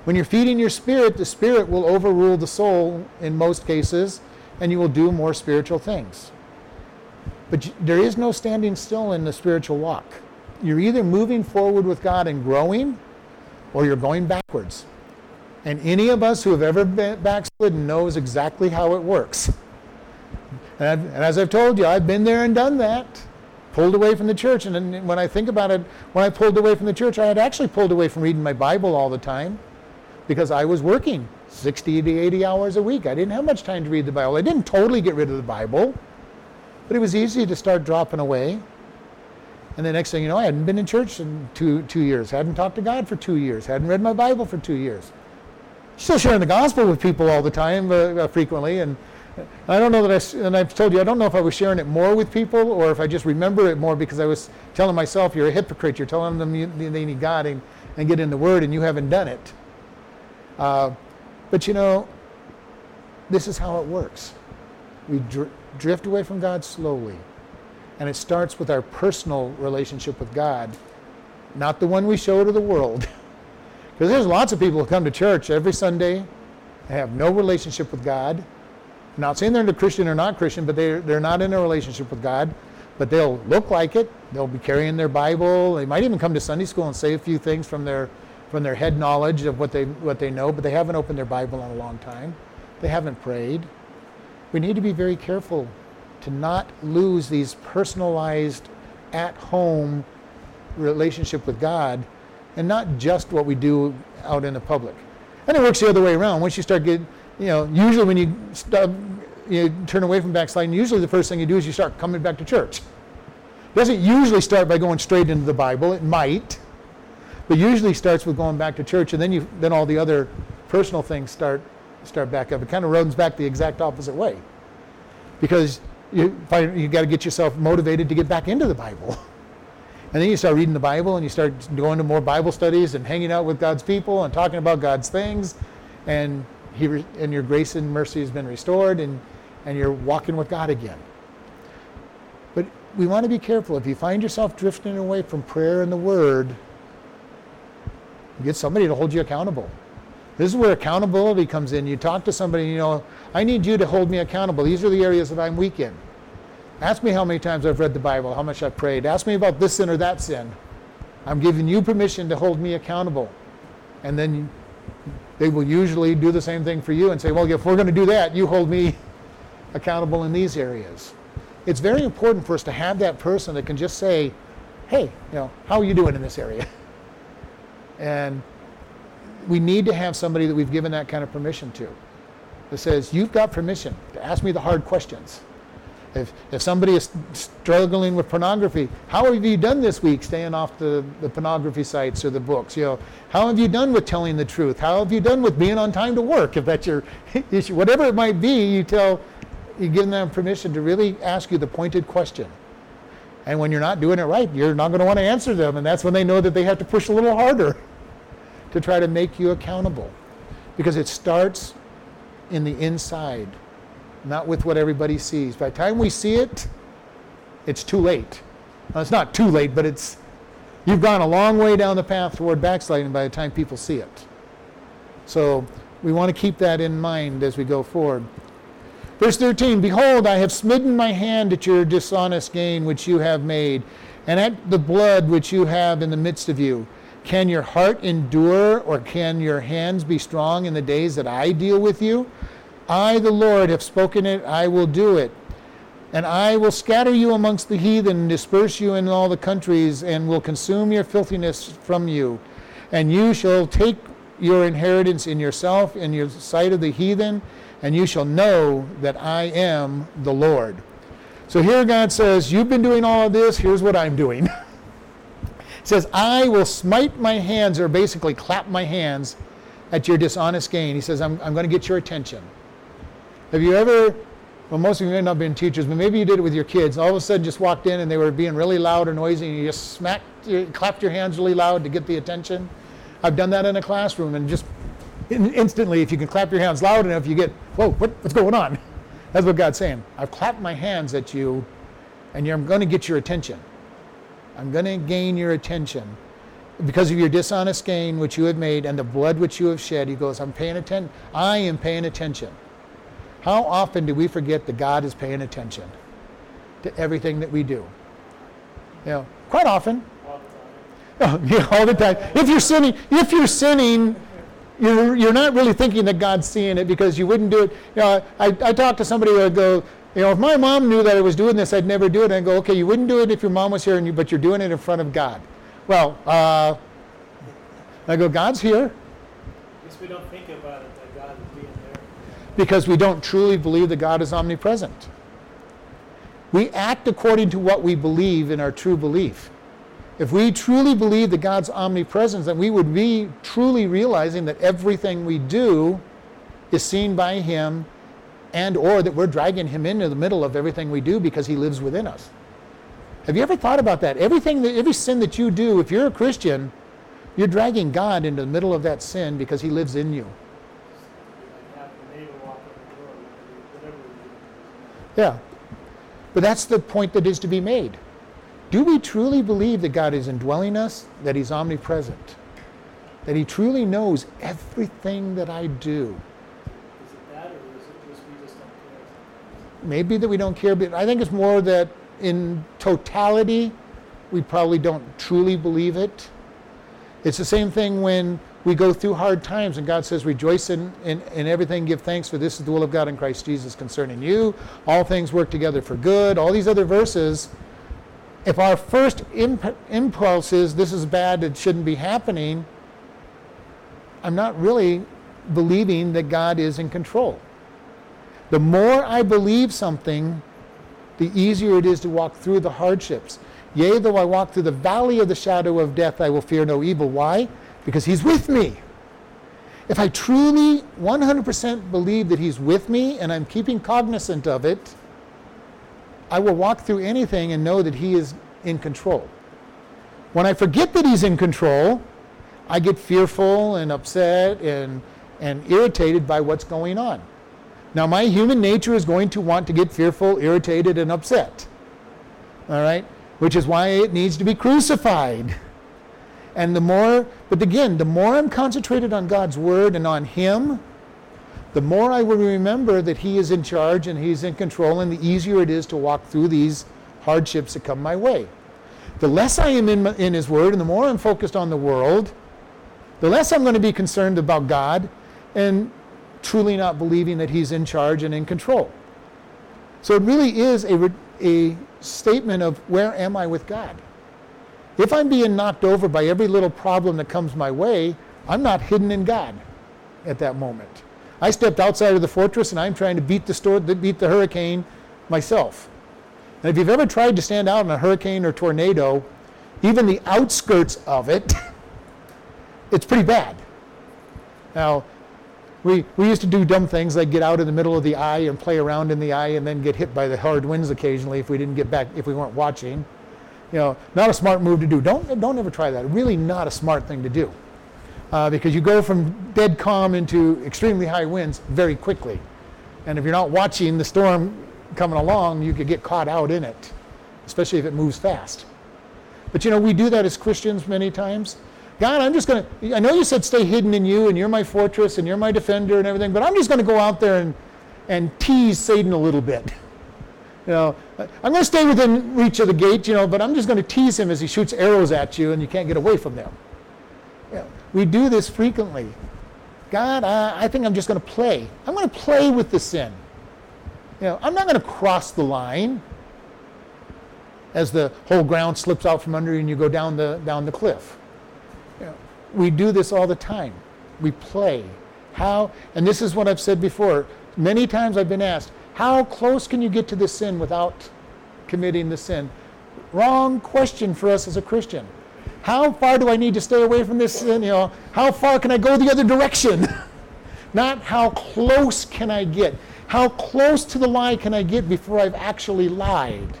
When you're feeding your spirit, the spirit will overrule the soul in most cases, and you will do more spiritual things. But there is no standing still in the spiritual walk. You're either moving forward with God and growing, or you're going backwards. And any of us who have ever been backslidden knows exactly how it works. And, and, as I've told you, I've been there and done that. Pulled away from the church. And when I think about it, when I pulled away from the church, I had actually pulled away from reading my Bible all the time because I was working 60 to 80 hours a week. I didn't have much time to read the Bible. I didn't totally get rid of the Bible, but it was easy to start dropping away. And the next thing you know, I hadn't been in church in two, two years, hadn't talked to God for two years, hadn't read my Bible for two years. Still sharing the gospel with people all the time, uh, uh, frequently. And I don't know that I, and I've told you, I don't know if I was sharing it more with people or if I just remember it more because I was telling myself, you're a hypocrite. You're telling them you, they need God and, and get in the Word and you haven't done it. Uh, but you know, this is how it works. We dr- drift away from God slowly. And it starts with our personal relationship with God, not the one we show to the world. Because there's lots of people who come to church every Sunday and have no relationship with God. I'm not saying they're a Christian or not Christian, but they're, they're not in a relationship with God. But they'll look like it. They'll be carrying their Bible. They might even come to Sunday school and say a few things from their, from their head knowledge of what they, what they know, but they haven't opened their Bible in a long time. They haven't prayed. We need to be very careful to not lose these personalized, at home relationship with God and not just what we do out in the public. And it works the other way around. Once you start getting, you know, usually when you start, you turn away from backsliding, usually the first thing you do is you start coming back to church. It doesn't usually start by going straight into the Bible. It might, but usually starts with going back to church, and then you then all the other personal things start start back up. It kind of runs back the exact opposite way, because you find you got to get yourself motivated to get back into the Bible. And then you start reading the Bible and you start going to more Bible studies and hanging out with God's people and talking about God's things. And, he, and your grace and mercy has been restored and, and you're walking with God again. But we want to be careful. If you find yourself drifting away from prayer and the Word, get somebody to hold you accountable. This is where accountability comes in. You talk to somebody, you know, I need you to hold me accountable. These are the areas that I'm weak in. Ask me how many times I've read the Bible, how much I've prayed. Ask me about this sin or that sin. I'm giving you permission to hold me accountable. And then they will usually do the same thing for you and say, well, if we're going to do that, you hold me accountable in these areas. It's very important for us to have that person that can just say, hey, you know, how are you doing in this area? And we need to have somebody that we've given that kind of permission to that says, you've got permission to ask me the hard questions. If, if somebody is struggling with pornography, how have you done this week staying off the, the pornography sites or the books? You know, how have you done with telling the truth? How have you done with being on time to work? If that's your issue, whatever it might be, you tell, you give them permission to really ask you the pointed question. And when you're not doing it right, you're not going to want to answer them. And that's when they know that they have to push a little harder to try to make you accountable. Because it starts in the inside, not with what everybody sees. By the time we see it, it's too late. Well, it's not too late, but it's you've gone a long way down the path toward backsliding by the time people see it. So we want to keep that in mind as we go forward. Verse 13 Behold, I have smitten my hand at your dishonest gain which you have made, and at the blood which you have in the midst of you. Can your heart endure, or can your hands be strong in the days that I deal with you? I, the Lord, have spoken it, I will do it. And I will scatter you amongst the heathen, disperse you in all the countries, and will consume your filthiness from you. And you shall take your inheritance in yourself in your sight of the heathen, and you shall know that I am the Lord. So here God says, You've been doing all of this, here's what I'm doing. says, I will smite my hands, or basically clap my hands at your dishonest gain. He says, I'm, I'm going to get your attention. Have you ever, well, most of you may not have been teachers, but maybe you did it with your kids. All of a sudden just walked in and they were being really loud or noisy, and you just smacked, you clapped your hands really loud to get the attention. I've done that in a classroom, and just instantly, if you can clap your hands loud enough, you get, whoa, what, what's going on? That's what God's saying. I've clapped my hands at you, and I'm going to get your attention. I'm going to gain your attention because of your dishonest gain which you have made and the blood which you have shed. He goes, I'm paying attention. I am paying attention. How often do we forget that God is paying attention to everything that we do? You know, quite often. all the time. All the time. If you're sinning, if you're sinning, you're, you're not really thinking that God's seeing it because you wouldn't do it. You know, I, I talked to somebody who would go, you know, if my mom knew that I was doing this, I'd never do it. And I go, okay, you wouldn't do it if your mom was here, and you, but you're doing it in front of God. Well, uh, I go, God's here Guess we don't think about it that God is being there. Because we don't truly believe that God is omnipresent. We act according to what we believe in our true belief. If we truly believe that God's omnipresence, then we would be truly realizing that everything we do is seen by Him and or that we're dragging Him into the middle of everything we do because He lives within us. Have you ever thought about that? Everything that, every sin that you do, if you're a Christian, you're dragging God into the middle of that sin because He lives in you. Like have the neighbor walk in the door, whatever we do. Yeah. But that's the point that is to be made. Do we truly believe that God is indwelling us, that He's omnipresent, that He truly knows everything that I do? Is it that, or is it just we just don't care? Maybe that we don't care, but I think it's more that in totality, we probably don't truly believe it. It's the same thing when we go through hard times and God says, Rejoice in, in, in everything, give thanks, for this is the will of God in Christ Jesus concerning you. All things work together for good. All these other verses, if our first imp- impulse is, This is bad, it shouldn't be happening, I'm not really believing that God is in control. The more I believe something, the easier it is to walk through the hardships. Yea, though I walk through the valley of the shadow of death, I will fear no evil. Why? Because He's with me. If I truly 100% believe that He's with me and I'm keeping cognizant of it, I will walk through anything and know that He is in control. When I forget that He's in control, I get fearful and upset and, and irritated by what's going on. Now, my human nature is going to want to get fearful, irritated, and upset. All right? Which is why it needs to be crucified. And the more, but again, the more I'm concentrated on God's word and on Him, the more I will remember that He is in charge and He's in control, and the easier it is to walk through these hardships that come my way. The less I am in, my- in His word and the more I'm focused on the world, the less I'm going to be concerned about God and truly not believing that He's in charge and in control. So it really is a, a statement of where am I with God? If I'm being knocked over by every little problem that comes my way, I'm not hidden in God at that moment. I stepped outside of the fortress and I'm trying to beat the, storm, beat the hurricane myself. And if you've ever tried to stand out in a hurricane or tornado, even the outskirts of it, it's pretty bad. Now, we, we used to do dumb things like get out in the middle of the eye and play around in the eye and then get hit by the hard winds occasionally if we didn't get back, if we weren't watching. You know, not a smart move to do. Don't, don't ever try that. Really not a smart thing to do. Uh, because you go from dead calm into extremely high winds very quickly. And if you're not watching the storm coming along, you could get caught out in it, especially if it moves fast. But you know, we do that as Christians many times. God, I'm just going to, I know you said stay hidden in you and you're my fortress and you're my defender and everything, but I'm just going to go out there and, and tease Satan a little bit. You know, I'm going to stay within reach of the gate, you know, but I'm just going to tease him as he shoots arrows at you and you can't get away from them. You know, we do this frequently. God, I, I think I'm just going to play. I'm going to play with the sin. You know, I'm not going to cross the line as the whole ground slips out from under you and you go down the, down the cliff. You know, we do this all the time. We play. How, and this is what I've said before. Many times I've been asked, how close can you get to the sin without committing the sin? Wrong question for us as a Christian. How far do I need to stay away from this sin? You know, how far can I go the other direction? Not how close can I get. How close to the lie can I get before I've actually lied?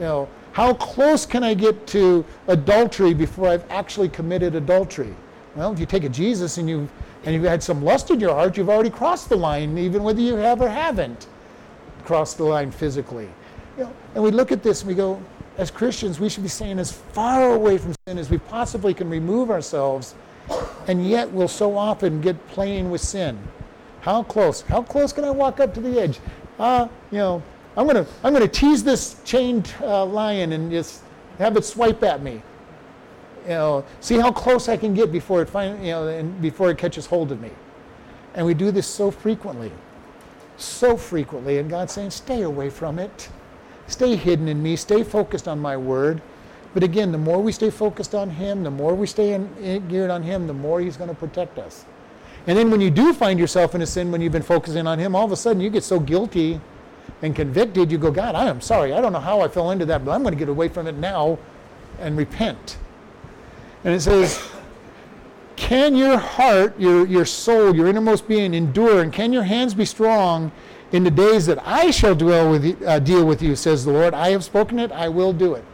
You know, how close can I get to adultery before I've actually committed adultery? Well, if you take a Jesus and you've and you've had some lust in your heart, you've already crossed the line, even whether you have or haven't crossed the line physically. You know, and we look at this and we go, as Christians, we should be staying as far away from sin as we possibly can remove ourselves, and yet we'll so often get playing with sin. How close? How close can I walk up to the edge? Uh, you know, I'm gonna I'm gonna tease this chained uh, lion and just have it swipe at me. You know, see how close I can get before it find, you know, and before it catches hold of me. And we do this so frequently, so frequently, and God's saying, stay away from it. Stay hidden in me. Stay focused on my word. But again, the more we stay focused on Him, the more we stay in, in, geared on Him, the more He's going to protect us. And then when you do find yourself in a sin when you've been focusing on Him, all of a sudden you get so guilty and convicted, you go, God, I am sorry. I don't know how I fell into that, but I'm going to get away from it now and repent. And it says, Can your heart, your, your soul, your innermost being endure, and can your hands be strong in the days that I shall dwell with you, uh, deal with you, says the Lord? I have spoken it, I will do it.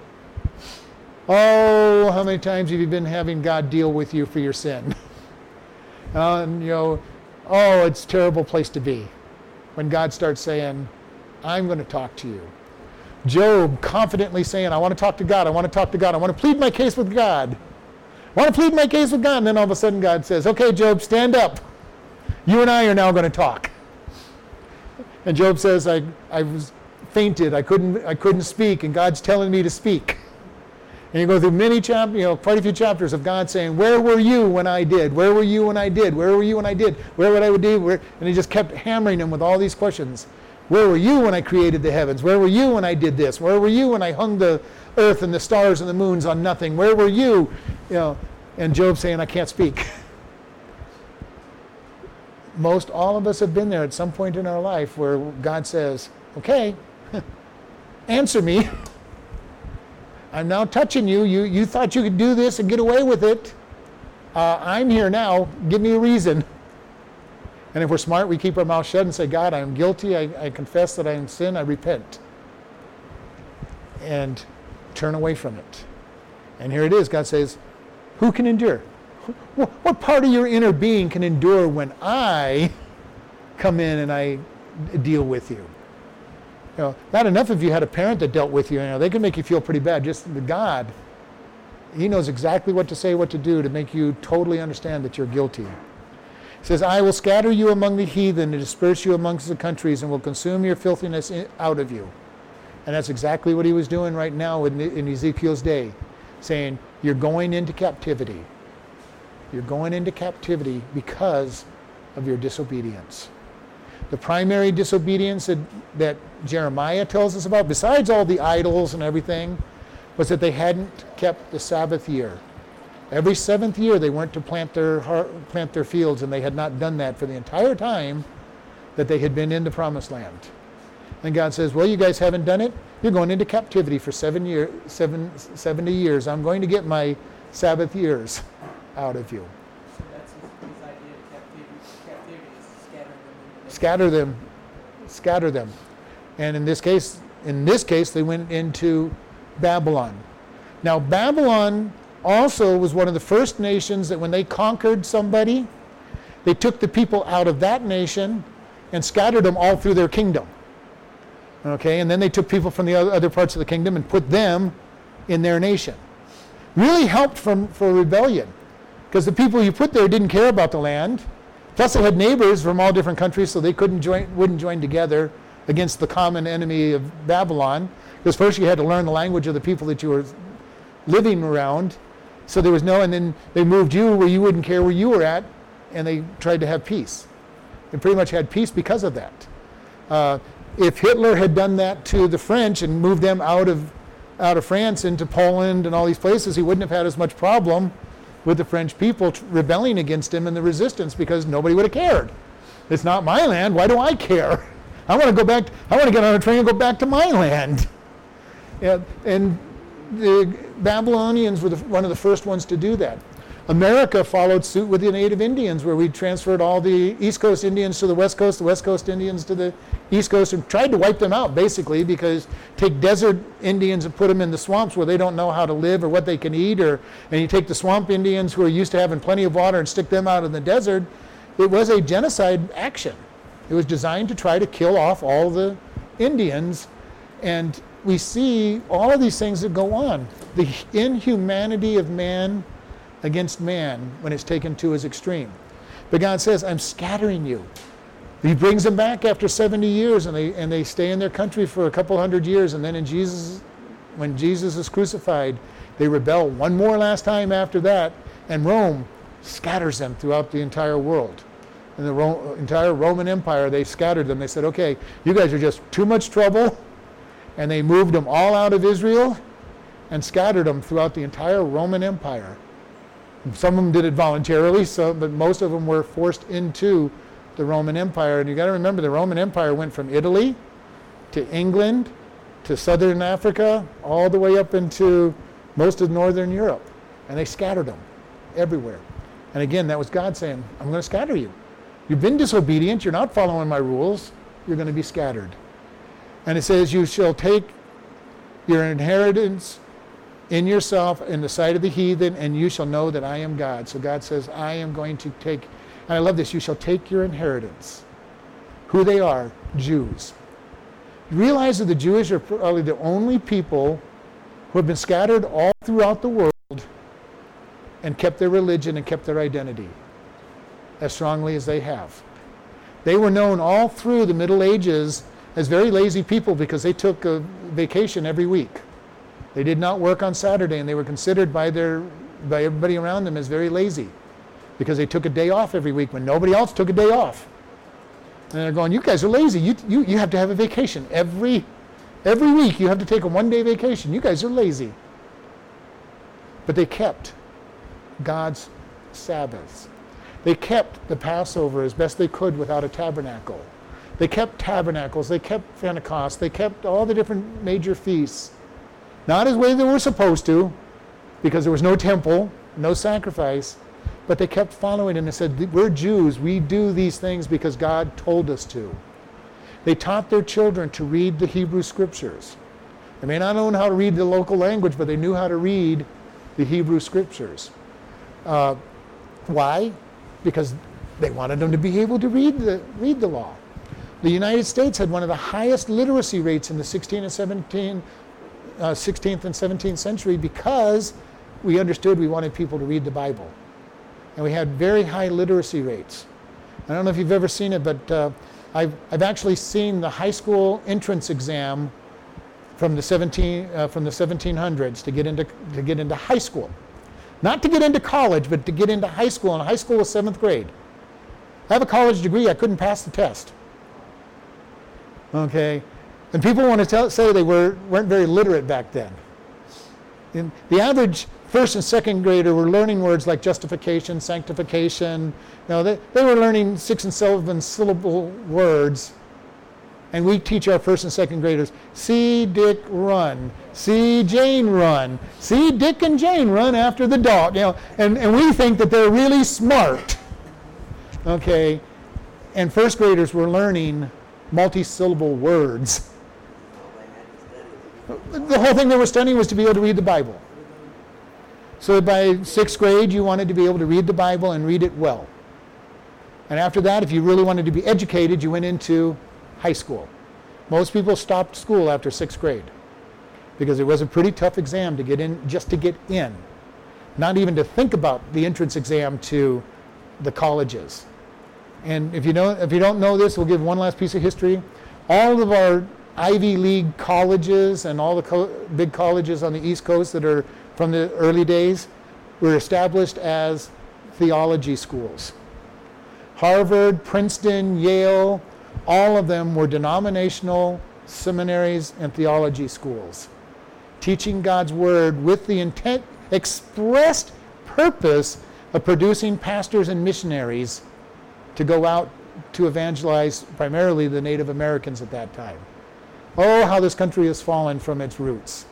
Oh, how many times have you been having God deal with you for your sin? and, you know, oh, it's a terrible place to be when God starts saying, I'm going to talk to you. Job confidently saying, I want to talk to God, I want to talk to God, I want to plead my case with God. Want to plead my case with God. And then all of a sudden God says, Okay, Job, stand up. You and I are now going to talk. And Job says, I, I was fainted, I couldn't, I couldn't speak, and God's telling me to speak. And you go through many chapters, you know, quite a few chapters of God saying, Where were you when I did? Where were you when I did? Where were you when I did? Where would I do? Where? And he just kept hammering him with all these questions. Where were you when I created the heavens? Where were you when I did this? Where were you when I hung the earth and the stars and the moons on nothing? Where were you? You know, and Job saying, I can't speak. Most all of us have been there at some point in our life where God says, Okay, answer me. I'm now touching you. You, you thought you could do this and get away with it. Uh, I'm here now. Give me a reason. And if we're smart, we keep our mouth shut and say, God, I am guilty. I, I confess that I am sin. I repent. And turn away from it. And here it is. God says, Who can endure? What part of your inner being can endure when I come in and I deal with you? You know, not enough if you had a parent that dealt with you. You know, they can make you feel pretty bad. Just the God, He knows exactly what to say, what to do to make you totally understand that you're guilty. He says, I will scatter you among the heathen and disperse you amongst the countries and will consume your filthiness out of you. And that's exactly what he was doing right now in, Ezekiel's day, saying, You're going into captivity. You're going into captivity because of your disobedience. The primary disobedience that, that Jeremiah tells us about, besides all the idols and everything, was that they hadn't kept the Sabbath year. Every seventh year they went to plant their, plant their fields, and they had not done that for the entire time that they had been in the promised land. And God says, Well, you guys haven't done it. You're going into captivity for seven year, seven, 70 years. I'm going to get my Sabbath years out of you. So that's his, idea of captivity. Captivity scatter them. Scatter them. Scatter them. And in this case, in this case, they went into Babylon. Now, Babylon also was one of the first nations that when they conquered somebody, they took the people out of that nation and scattered them all through their kingdom. Okay, and then they took people from the other parts of the kingdom and put them in their nation. Really helped from, for rebellion because the people you put there didn't care about the land. Plus, they had neighbors from all different countries, so they couldn't join, wouldn't join together against the common enemy of Babylon. Because first you had to learn the language of the people that you were living around. So there was no, and then they moved you where you wouldn't care where you were at, and they tried to have peace. They pretty much had peace because of that. Uh, if Hitler had done that to the French and moved them out of out of France into Poland and all these places, he wouldn't have had as much problem with the French people rebelling against him and the resistance because nobody would have cared. It's not my land. Why do I care? I want to go back. I want to get on a train and go back to my land. Yeah, and the Babylonians were the, one of the first ones to do that. America followed suit with the native Indians, where we transferred all the East Coast Indians to the West Coast, the West Coast Indians to the East Coast, and tried to wipe them out, basically, because take desert Indians and put them in the swamps where they don't know how to live or what they can eat, or and you take the swamp Indians who are used to having plenty of water and stick them out in the desert. It was a genocide action. It was designed to try to kill off all the Indians, and we see all of these things that go on. The inhumanity of man against man when it's taken to its extreme. But God says, I'm scattering you. He brings them back after 70 years and they, and they stay in their country for a couple hundred years. And then in Jesus, when Jesus is crucified, they rebel one more last time after that. And Rome scatters them throughout the entire world. In the Ro- entire Roman Empire, they scattered them. They said, okay, you guys are just too much trouble. And they moved them all out of Israel and scattered them throughout the entire Roman Empire. Some of them did it voluntarily, so, but most of them were forced into the Roman Empire. And you got to remember, the Roman Empire went from Italy to England to southern Africa, all the way up into most of northern Europe. And they scattered them everywhere. And again, that was God saying, I'm going to scatter you. You've been disobedient. You're not following my rules. You're going to be scattered. And it says, You shall take your inheritance in yourself in the sight of the heathen, and you shall know that I am God. So God says, I am going to take, and I love this, you shall take your inheritance. Who they are, Jews. You realize that the Jewish are probably the only people who have been scattered all throughout the world and kept their religion and kept their identity as strongly as they have. They were known all through the Middle Ages as very lazy people because they took a vacation every week. They did not work on Saturday and they were considered by their by everybody around them as very lazy because they took a day off every week when nobody else took a day off. And they're going, you guys are lazy. You, you, you have to have a vacation every every week. You have to take a one day vacation. You guys are lazy. But they kept God's Sabbaths. They kept the Passover as best they could without a tabernacle. They kept tabernacles, they kept Pentecost, they kept all the different major feasts. Not as way they were supposed to, because there was no temple, no sacrifice, but they kept following and they said, We're Jews, we do these things because God told us to. They taught their children to read the Hebrew scriptures. They may not know how to read the local language, but they knew how to read the Hebrew scriptures. Uh, why? Because they wanted them to be able to read the, read the law. The United States had one of the highest literacy rates in the 16th and 17, uh, 16th and 17th century because we understood we wanted people to read the Bible. And we had very high literacy rates. I don't know if you've ever seen it, but uh, I've, I've actually seen the high school entrance exam from the, 17, uh, from the 1700s to get, into, to get into high school. Not to get into college, but to get into high school. And high school was seventh grade. I have a college degree, I couldn't pass the test. Okay? And people want to tell, say they were, weren't very literate back then. In the average first and second grader were learning words like justification, sanctification. You know, they, they were learning six and seven syllable words. And we teach our first and second graders, see Dick run, see Jane run, see Dick and Jane run after the dog. You know, and, and we think that they're really smart. Okay. And first graders were learning multi-syllable words. The whole thing they were studying was to be able to read the Bible. So by sixth grade, you wanted to be able to read the Bible and read it well. And after that, if you really wanted to be educated, you went into high school. Most people stopped school after sixth grade because it was a pretty tough exam to get in, just to get in. Not even to think about the entrance exam to the colleges. And if you if you don't know this, we'll give one last piece of history. All of our Ivy League colleges and all the co- big colleges on the East Coast that are from the early days were established as theology schools. Harvard, Princeton, Yale, all of them were denominational seminaries and theology schools, teaching God's Word with the intent, expressed purpose of producing pastors and missionaries to go out to evangelize primarily the Native Americans at that time. Oh, how this country has fallen from its roots.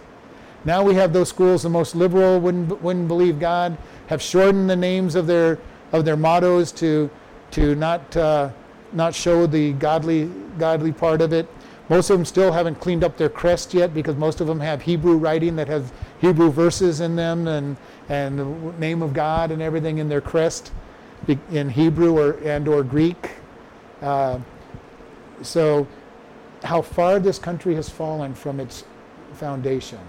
Now we have those schools, the most liberal wouldn't, wouldn't believe God, have shortened the names of their, of their mottos to, to not, uh, not show the godly, godly part of it. Most of them still haven't cleaned up their crest yet because most of them have Hebrew writing that have Hebrew verses in them and, and the name of God and everything in their crest in Hebrew or, and or Greek. Uh, so how far this country has fallen from its foundation.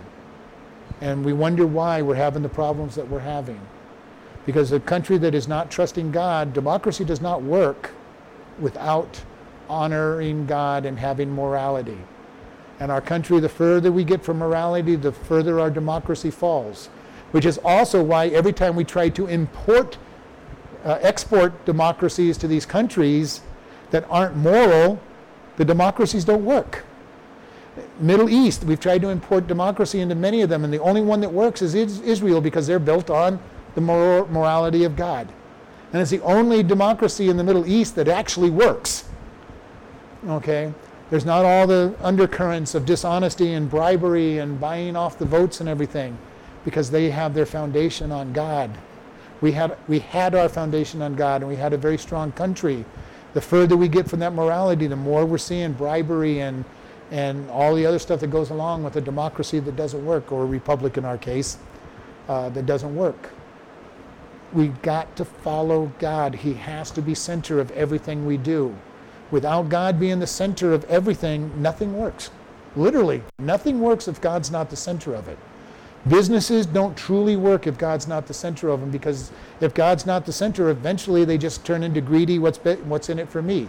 And we wonder why we're having the problems that we're having. Because a country that is not trusting God, democracy does not work without honoring God and having morality. And our country, the further we get from morality, the further our democracy falls. Which is also why every time we try to import, uh, export democracies to these countries that aren't moral, the democracies don't work. Middle East, we've tried to import democracy into many of them, and the only one that works is Israel because they're built on the morality of God. And it's the only democracy in the Middle East that actually works. Okay? There's not all the undercurrents of dishonesty and bribery and buying off the votes and everything. because they have their foundation on God. We had, we had our foundation on God and we had a very strong country. The further we get from that morality, the more we're seeing bribery and, and all the other stuff that goes along with a democracy that doesn't work, or a republic in our case, uh, that doesn't work. We've got to follow God. He has to be center of everything we do. Without God being the center of everything, nothing works. Literally, nothing works if God's not the center of it. Businesses don't truly work if God's not the center of them because if God's not the center, eventually they just turn into greedy, what's, be, what's in it for me?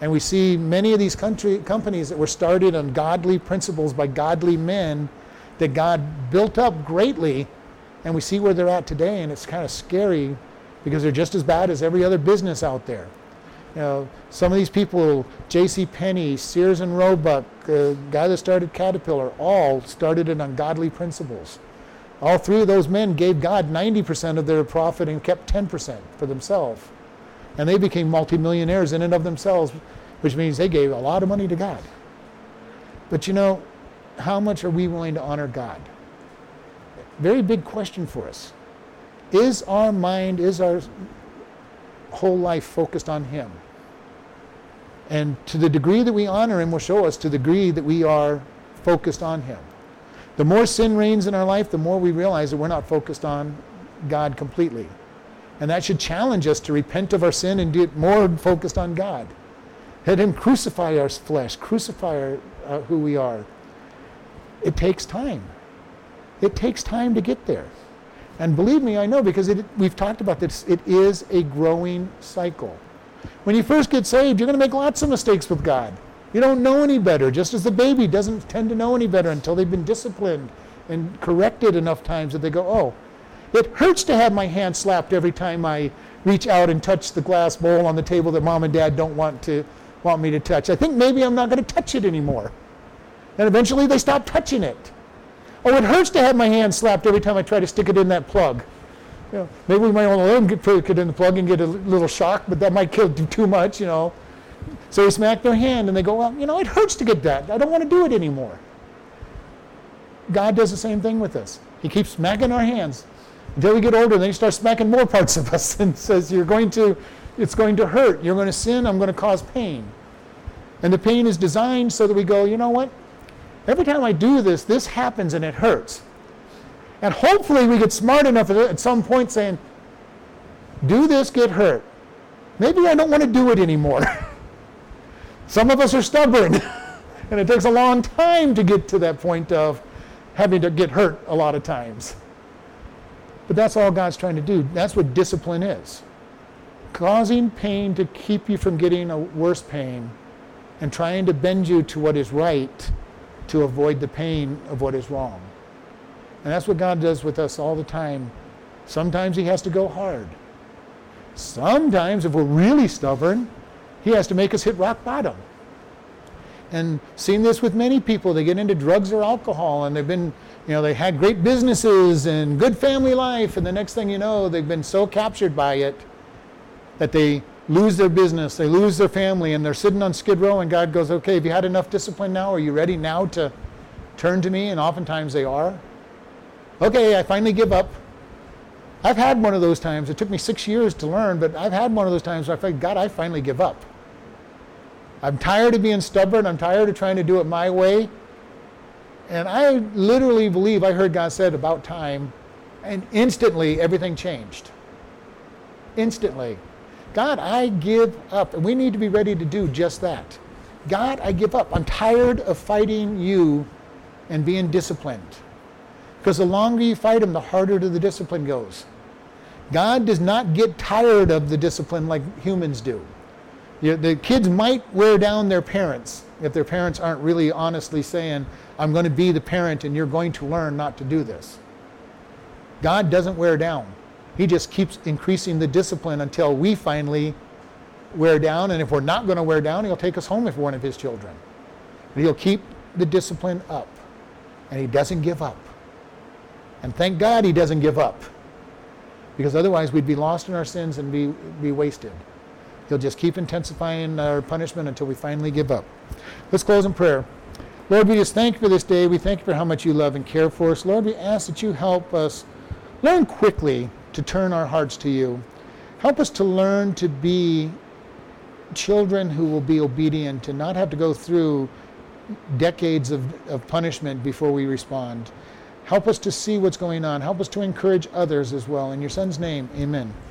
And we see many of these country, companies that were started on godly principles by godly men that God built up greatly, and we see where they're at today, and it's kind of scary because they're just as bad as every other business out there. You know, some of these people, J.C. Penney, Sears and Roebuck, the guy that started Caterpillar, all started in on godly principles. All three of those men gave God 90% of their profit and kept 10% for themselves. And they became multimillionaires in and of themselves, which means they gave a lot of money to God. But you know, how much are we willing to honor God? Very big question for us. Is our mind, is our whole life focused on Him. And to the degree that we honor Him will show us to the degree that we are focused on Him. The more sin reigns in our life, the more we realize that we're not focused on God completely. And that should challenge us to repent of our sin and get more focused on God. Let Him crucify our flesh, crucify our, uh, who we are. It takes time. It takes time to get there. And believe me, I know because it, we've talked about this. It is a growing cycle. When you first get saved, you're going to make lots of mistakes with God. You don't know any better, just as the baby doesn't tend to know any better until they've been disciplined and corrected enough times that they go, oh, it hurts to have my hand slapped every time I reach out and touch the glass bowl on the table that mom and dad don't want to want me to touch. I think maybe I'm not going to touch it anymore. And eventually they stop touching it. Oh, it hurts to have my hand slapped every time I try to stick it in that plug. You know, maybe we might want to let them get, put it in the plug and get a little shock, but that might kill too much, you know. So they smack their hand and they go, well, you know, it hurts to get that. I don't want to do it anymore. God does the same thing with us. He keeps smacking our hands until we get older. Then he starts smacking more parts of us and says, "You're going to, it's going to hurt. You're going to sin. I'm going to cause pain." And the pain is designed so that we go, you know what? Every time I do this, this happens and it hurts. And hopefully we get smart enough at some point saying, do this, get hurt. Maybe I don't want to do it anymore. some of us are stubborn, and it takes a long time to get to that point of having to get hurt a lot of times. But that's all God's trying to do. That's what discipline is causing pain to keep you from getting a worse pain and trying to bend you to what is right to avoid the pain of what is wrong. And that's what God does with us all the time. Sometimes He has to go hard. Sometimes, if we're really stubborn, He has to make us hit rock bottom. And seen this with many people. They get into drugs or alcohol and they've been, you know, they had great businesses and good family life, and the next thing you know, they've been so captured by it that they lose their business, they lose their family, and they're sitting on Skid Row, and God goes, Okay, have you had enough discipline now? Are you ready now to turn to me? And oftentimes they are. Okay, I finally give up. I've had one of those times. It took me six years to learn, but I've had one of those times where I thought, God, I finally give up. I'm tired of being stubborn. I'm tired of trying to do it my way. And I literally believe I heard God said about time, and instantly everything changed. Instantly. God, I give up. And we need to be ready to do just that. God, I give up. I'm tired of fighting you and being disciplined. Because the longer you fight him, the harder the discipline goes. God does not get tired of the discipline like humans do. The kids might wear down their parents if their parents aren't really honestly saying, I'm going to be the parent and you're going to learn not to do this. God doesn't wear down. He just keeps increasing the discipline until we finally wear down. And if we're not going to wear down, he'll take us home if we're one of his children. But he'll keep the discipline up. And he doesn't give up. And thank God he doesn't give up. Because otherwise we'd be lost in our sins and be, be wasted. He'll just keep intensifying our punishment until we finally give up. Let's close in prayer. Lord, we just thank you for this day. We thank you for how much you love and care for us. Lord, we ask that you help us learn quickly to turn our hearts to you. Help us to learn to be children who will be obedient and not have to go through decades of, of punishment before we respond. Help us to see what's going on. Help us to encourage others as well. In your son's name, amen.